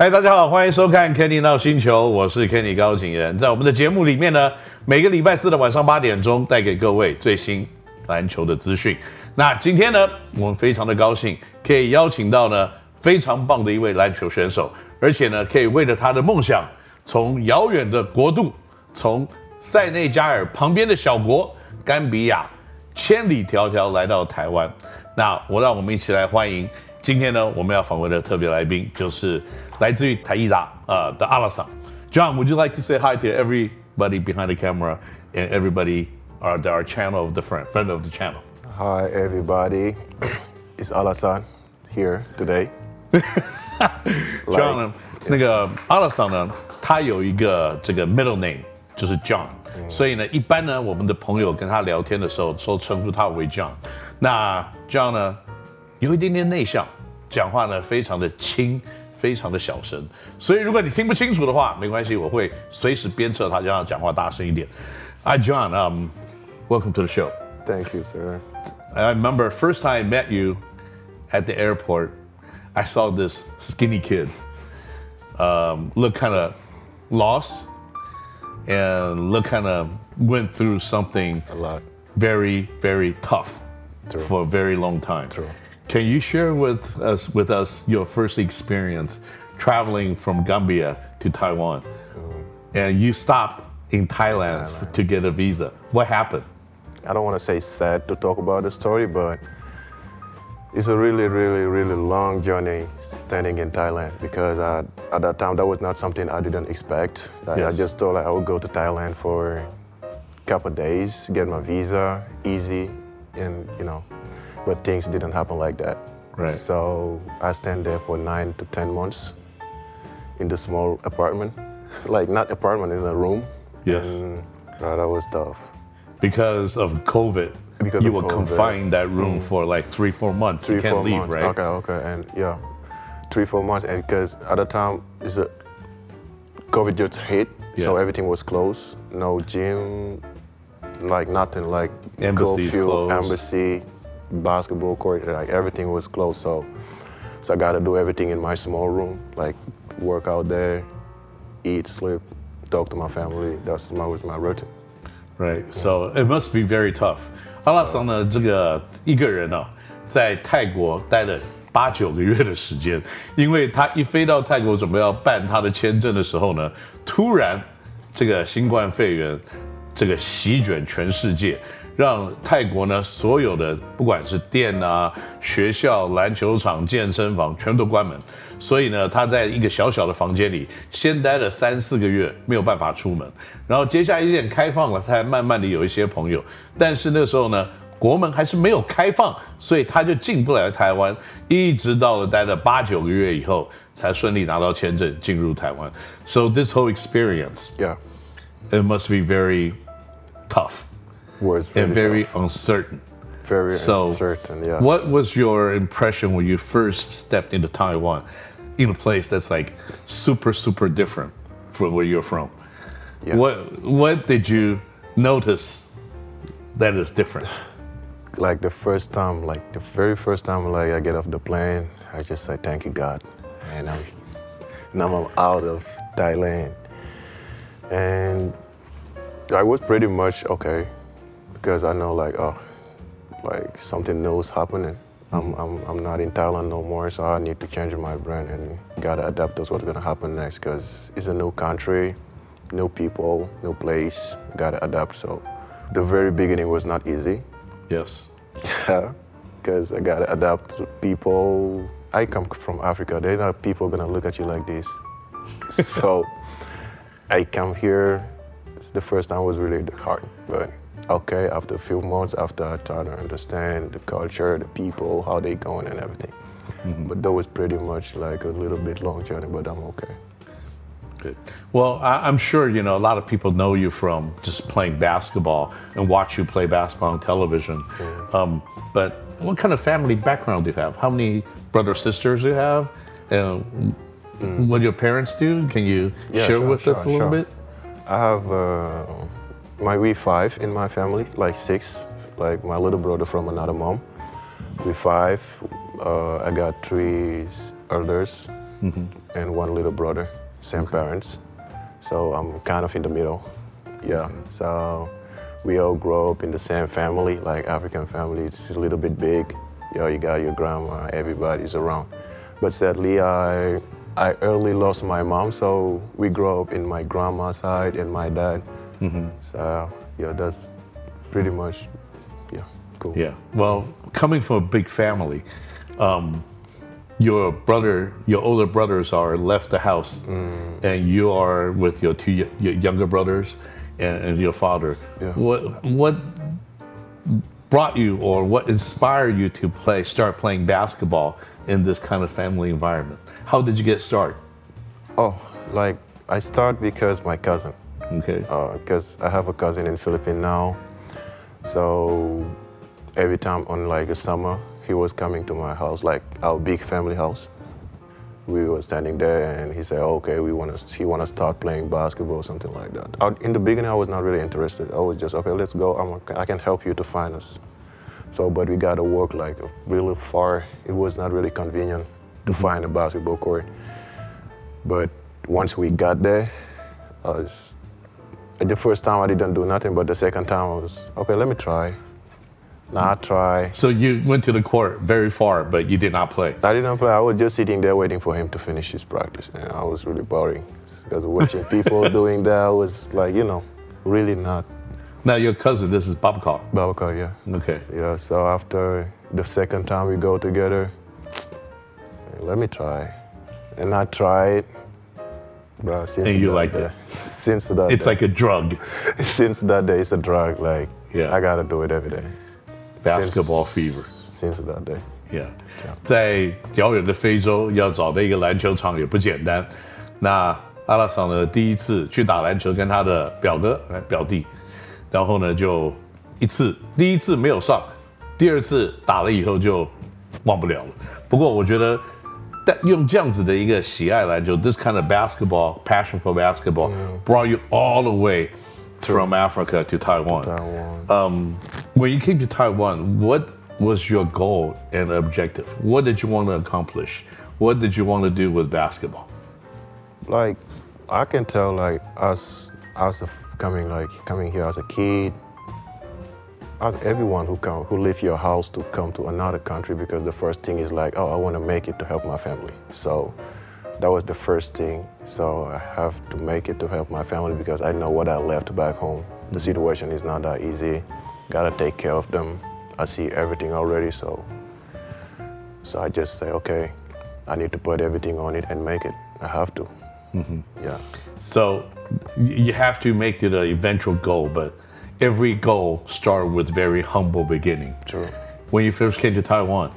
嗨，大家好，欢迎收看 Kenny 闹星球，我是 Kenny 高景仁。在我们的节目里面呢，每个礼拜四的晚上八点钟，带给各位最新篮球的资讯。那今天呢，我们非常的高兴，可以邀请到呢非常棒的一位篮球选手，而且呢，可以为了他的梦想，从遥远的国度，从塞内加尔旁边的小国甘比亚，千里迢迢来到台湾。那我让我们一起来欢迎今天呢我们要访问的特别来宾，就是来自于台艺大呃的阿拉桑。John, would you like to say hi to everybody behind the camera and everybody uh, our channel of the friend friend of the channel? Hi, everybody. It's Alasan here today. John 呢，那个阿拉桑呢，他有一个这个 middle name 就是 John，、所以呢，一般呢，我们的朋友跟他聊天的时候，都称呼他为 John。那 John 呢， 有一点点内向，讲话呢非常的轻，非常的小声。所以如果你听不清楚的话，没关系，我会随时鞭策他，让他讲话大声一点。Hi John, um, welcome to the show. Thank you, sir. I remember first time I met you at the airport, I saw this skinny kid um, look kind of lost and look kind of went through something A lot. very, very tough True. for a very long time. True. Can you share with us with us your first experience traveling from Gambia to Taiwan? And you stopped in Thailand, f- to get a visa. What happened? I don't want to say sad to talk about the story, but it's a really, really, really long journey standing in Thailand because uh, at that time that was not something I didn't expect. I, I just thought like, I would go to Thailand for a couple days, get my visa, easy, and you know, but things didn't happen like that. Right. So I stand there for nine to ten months in the small apartment, like not apartment in a room. Yes. And, uh, that was tough. because of COVID, Because you were COVID. confined that room for like three, four months. three, you can't four leave, months. right? Okay, okay, and yeah, three, four months, and because at the time is a COVID just hit, so everything was closed. No gym, like nothing, like closed. embassy, basketball court, like everything was closed. So, so I got to do everything in my small room, like work out there, eat, sleep, talk to my family. That's my was my routine. Right. So it must be very tough. 阿拉桑呢，这个一个人呢、在泰国待了八九个月的时间，因为他一飞到泰国准备要办他的签证的时候呢，突然这个新冠肺炎这个席卷全世界， 让泰国呢所有的不管是店啊、学校、篮球场、健身房全都关门，所以呢，他在一个小小的房间里先待了三四个月，没有办法出门。然后接下来一点开放了，他才慢慢的有一些朋友。但是那时候呢，国门还是没有开放，所以他就进不来台湾，一直到了待了八九个月以后，才顺利拿到签证进入台湾。So this whole experience, Yeah, it must be very tough was and very tough. uncertain. very So, uncertain. Yeah. What was your impression when you first stepped into Taiwan, in a place that's like super, super different from where you're from? Yes. What What did you notice that is different? like the first time, like the very first time, like I get off the plane, I just say thank you God, and I'm now I'm out of Thailand, and I was pretty much okay because I know like oh, like something new is happening. I'm, mm-hmm. I'm, I'm not in Thailand no more, so I need to change my brand and gotta adapt to what's gonna happen next because it's a new country, new people, new place, gotta adapt. So the very beginning was not easy. Yes. Yeah, because I gotta adapt to people. I come from Africa. They're not people gonna look at you like this. so I come here. The first time was really hard, but okay. After a few months, after I try to understand the culture, the people, how they going, and everything. But that was pretty much like a little bit long journey, but I'm okay. Good. Well, I, I'm sure you know a lot of people know you from just playing basketball and watch you play basketball on television. Um, but what kind of family background do you have? How many brothers sisters do you have? And what do your parents do? Can you Yeah, share sure, with us a little sure. bit? I have uh, my we five in my family, like six, like my little brother from another mom. We five. Uh, I got three elders, and one little brother, same parents. So I'm kind of in the middle. Yeah. So we all grow up in the same family, like African family. It's a little bit big. You know, you got your grandma, everybody's around. But sadly, I I early lost my mom, so we grew up in my grandma's side and my dad. So yeah, that's pretty much yeah cool. Yeah. Well, coming from a big family, um, your brother, your older brothers are left the house, Mm. and you are with your two your younger brothers and, and your father. Yeah. What what brought you, or what inspired you to play, start playing basketball in this kind of family environment? How did you get started? Oh, like I start because my cousin. Okay. Uh, because I have a cousin in Philippines now. So every time on like a summer, he was coming to my house, like our big family house. We were standing there, and he said, "Okay, we want to." He want to start playing basketball, something like that. I, in the beginning, I was not really interested. I was just, "Okay, let's go. I'm, I can help you to find us." So, but we got to walk like really far. It was not really convenient to mm-hmm. find a basketball court. But once we got there, I was the first time I didn't do nothing, but the second time I was okay. Let me try. Now I try. So you went to the court very far, but you did not play. I didn't play. I was just sitting there waiting for him to finish his practice, and I was really boring because watching people doing that was like you know, really not Now your cousin, this is Babcock. Babacar. Yeah, Okay. yeah. So after the second time we go together, let me try, and I tried. But since And you like that liked it? Since that It's day, like a drug. since that day, it's a drug. Like Yeah. I gotta do it every day. Basketball Since- fever. Since that day. Yeah，在遥远的非洲要找到一个篮球场也不简单。那阿拉桑呢，第一次去打篮球，跟他的表哥、哎表弟，然后呢就一次，第一次没有上，第二次打了以后就忘不了了。不过我觉得，但用这样子的一个喜爱篮球，this kind of basketball passion for basketball brought you all the way from Africa to Taiwan. Taiwan. Um, when you came to Taiwan, what was your goal and objective? What did you want to accomplish? What did you want to do with basketball? like I can tell like us as a f- coming like coming here as a kid as everyone who come who leave your house to come to another country because the first thing is like oh I want to make it to help my family. So that was the first thing. So I have to make it to help my family because I know what I left back home. The situation is not that easy. Gotta take care of them. I see everything already so so I just say okay I need to put everything on it and make it. I have to. Mm-hmm. Yeah. So you have to make it an eventual goal, but every goal start with very humble beginning. True. When you first came to Taiwan,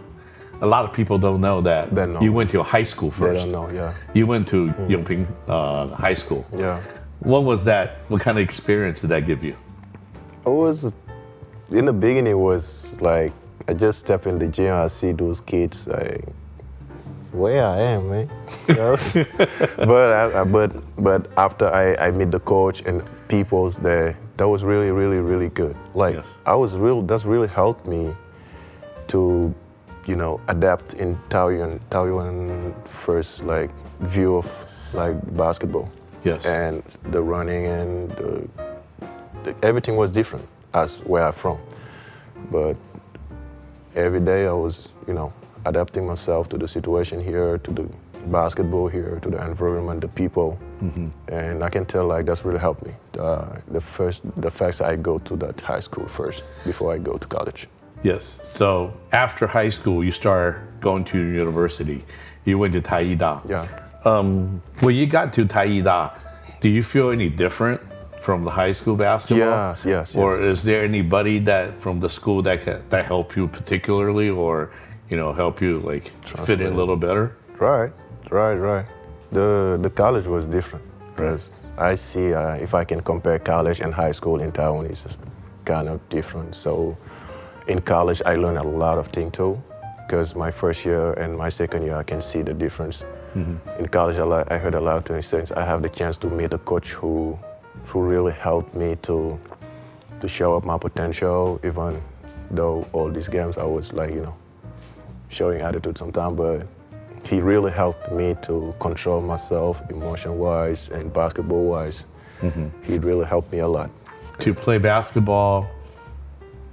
a lot of people don't know that They know. you went to a high school first. They don't know, yeah. You went to Yongping uh, High School. Yeah. What was that? What kind of experience did that give you? It was in the beginning it was like I just step in the gym, I see those kids like where I am, man. You know? but I, I- but but after I, I meet the coach and people's there, that was really, really, really good. Like Yes. I was real that's really helped me to, you know, adapt in Taoyuan Taoyuan first like view of like basketball. Yes. And the running and the, the, everything was different as where I'm from. But every day I was, you know, adapting myself to the situation here, to the basketball here, to the environment, the people, and I can tell like that's really helped me. Uh, the first, the fact I go to that high school first before I go to college. Yes. So after high school, you start going to university. You went to Taida. Yeah. Um, when you got to Taida, do you feel any different from the high school basketball? Yes, yes, Or yes. is there anybody that from the school that can, that help you particularly, or you know help you like fit in a little better? Right, right, right. The the college was different. Because I see uh, if I can compare college and high school in Taiwan, it's just kind of different. So in college, I learned a lot of things too. Because my first year and my second year, I can see the difference. In college, I, li- I heard a lot of things. I have the chance to meet a coach who, who really helped me to, to show up my potential, even though all these games I was like, you know, showing attitude sometimes, but he really helped me to control myself emotion wise and basketball wise. He really helped me a lot. To play basketball,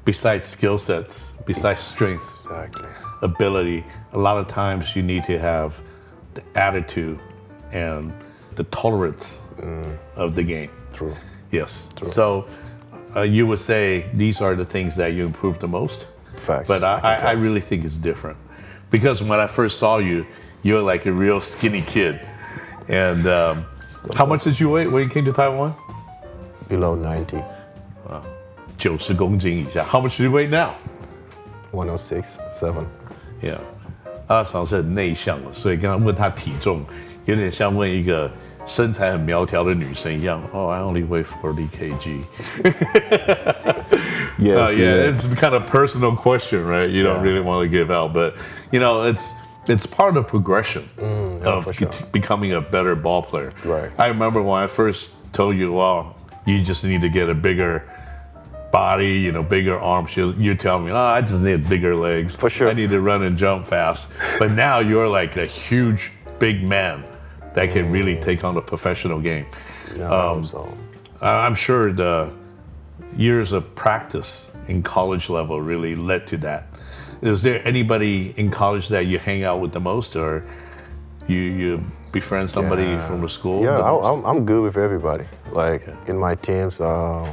besides skill sets, besides strength, Exactly. ability, a lot of times you need to have the attitude and the tolerance of the game. True. Yes. True. So uh, you would say these are the things that you improved the most? Facts. But I, I, I really think it's different because when I first saw you, you're like a real skinny kid. And um, how much did you weigh when you came to Taiwan? below 90, 九十公斤以下. How much do you weigh now? 106, 7. Yeah，阿桑是很内向的，所以刚刚问他体重，有点像问一个身材很苗条的女生一样。Oh, I only weigh forty kg. Yes, Uh, yeah, it's kind of personal question, right? You don't Yeah. really want to give out, but you know, it's it's part of progression yeah, of sure. becoming a better ball player. Right. I remember when I first told you, well, you just need to get a bigger body, you know, bigger arms. You, you tell me, oh, I just need bigger legs. For sure. I need to run and jump fast. But now you're like a huge, big man that can really take on the professional game. Yeah, Um, so I'm sure the years of practice in college level really led to that. Is there anybody in college that you hang out with the most, or you you befriend somebody Yeah. from the school? Yeah, the I, I'm, I'm good with everybody. Like in my teams, uh,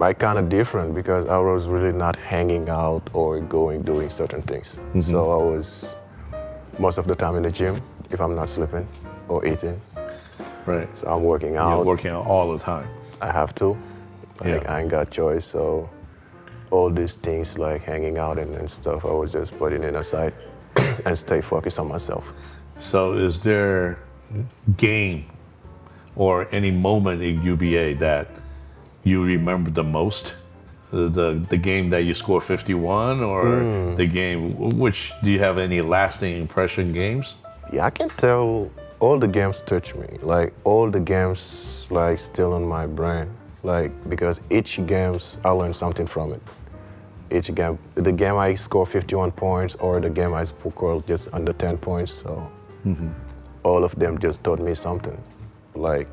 I kind of different because I was really not hanging out or going doing certain things. So I was most of the time in the gym if I'm not sleeping or eating. right. So I'm working out. You're working out all the time. I have to. Like, Yeah. I ain't got choice. So all these things like hanging out and, and stuff, I was just putting it aside and stay focused on myself. So, is there game or any moment in UBA that you remember the most? The the, the game that you scored 51, or Hmm. the game which do you have any lasting impression games? Yeah, I can tell all the games touch me. Like all the games like still on my brain. Like because each games I learn something from it. Each game the game I score 51 points or the game I score just under 10 points. So mm-hmm. all of them just taught me something. Like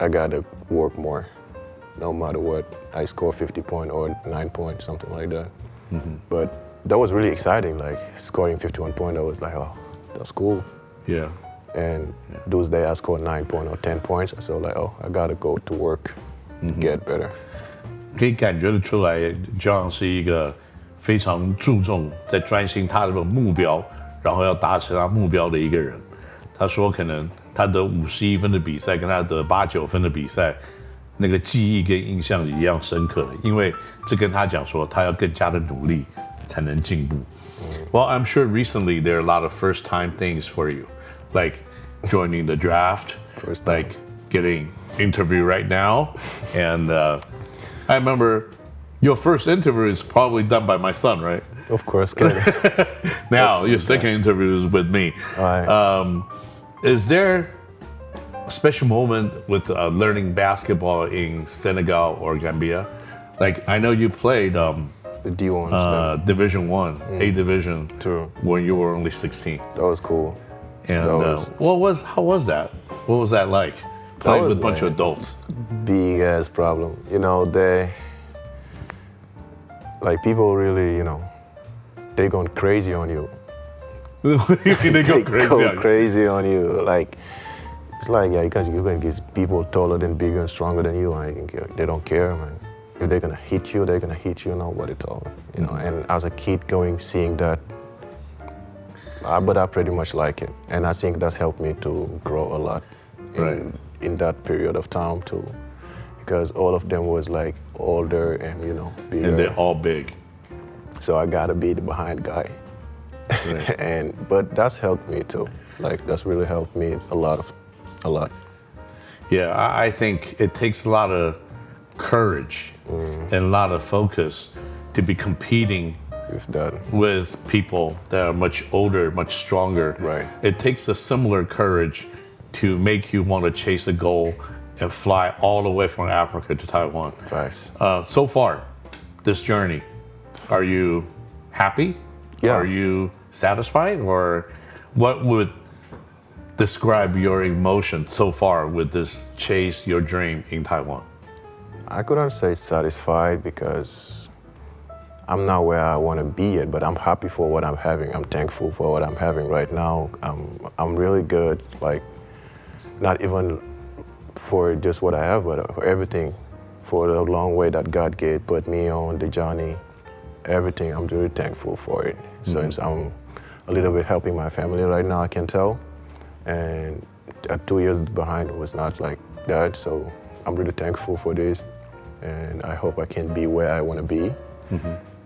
I gotta work more. No matter what. I score 50 point or 9 points, something like that. Mm-hmm. But that was really exciting. Like scoring 51 point, I was like, oh, that's cool. Yeah. And those days I scored nine point or ten points. I So like, oh, I gotta go to work to get better. 可以感觉得出来，John 是一个非常注重在专心他的目标，然后要达成他目标的一个人。他说，可能他得五十一分的比赛，跟他得八九分的比赛，那个记忆跟印象一样深刻的，因为这跟他讲说，他要更加的努力才能进步。Well, I'm sure recently there are a lot of first time things for you, like joining the draft, First time. like getting interview right now, and uh, I remember your first interview is probably done by my son, right? Of course. Now your second interview is with me. Alright. Um, is there a special moment with uh, learning basketball in Senegal or Gambia? Like I know you played um, the D1 uh, Division One, A Division, True. when you were only 16. that was cool. And That uh, what was how was that? What was that like? Playing with a bunch of adults. Big ass problem. You know, they like people really, you know, they going crazy on you. they go crazy. Go on you. crazy on you. Like it's like yeah, because you're gonna get people taller than bigger and stronger than you, and they don't care, man. If they're gonna hit you, they're gonna hit you. Nobody taller, you know. And as a kid, going seeing that, uh, but I pretty much like it, and I think that's helped me to grow a lot in, Right. In that period of time too, because all of them was like older and you know bigger. And they're all big. so I gotta be the behind guy Right. and but that's helped me too. Like that's really helped me a lot of, a lot. Yeah, I, I think it takes a lot of courage Mm. and a lot of focus to be competing With that, with people that are much older, much stronger. Right. It takes a similar courage to make you want to chase a goal and fly all the way from Africa to Taiwan. facts. Uh, so far, this journey, are you happy? Yeah. Are you satisfied, or what would describe your emotion so far with this chase your dream in Taiwan? I couldn't say satisfied because I'm not where I want to be yet, but I'm happy for what I'm having. I'm thankful for what I'm having right now. I'm, I'm really good, like, not even for just what I have, but for everything, for the long way that God gave, put me on the journey, everything. I'm really thankful for it. Since I'm a little bit helping my family right now, I can tell. And uh, two years behind was not like that, so I'm really thankful for this. And I hope I can be where I want to be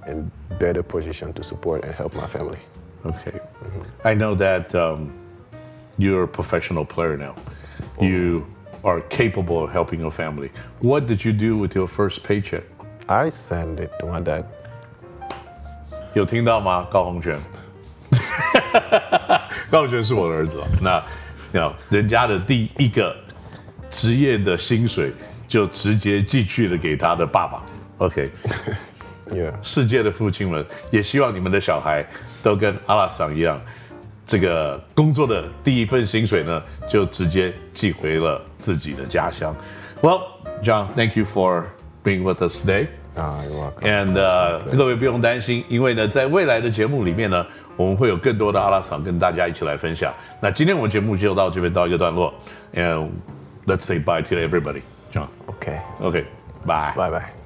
in better position to support and help my family. Okay. I know that um, you're a professional player now. You are capable of helping your family. What did you do with your first paycheck? I send it to my dad. 有听到吗，高洪泉？高洪泉是我的儿子哦。那，那人家的第一个职业的薪水就直接寄去了给他的爸爸。OK，Yeah. 世界的父亲们也希望你们的小孩都跟阿拉桑一样，这个工作的第一份薪水呢，就直接寄回了自己的家乡。Well, John, thank you for being with us today. Ah. And 呃，各位不用担心，因为呢，在未来的节目里面呢，我们会有更多的阿拉桑跟大家一起来分享。那今天我们节目就到这边到一个段落，and let's say bye to everybody. John, Okay. okay, bye. Bye bye.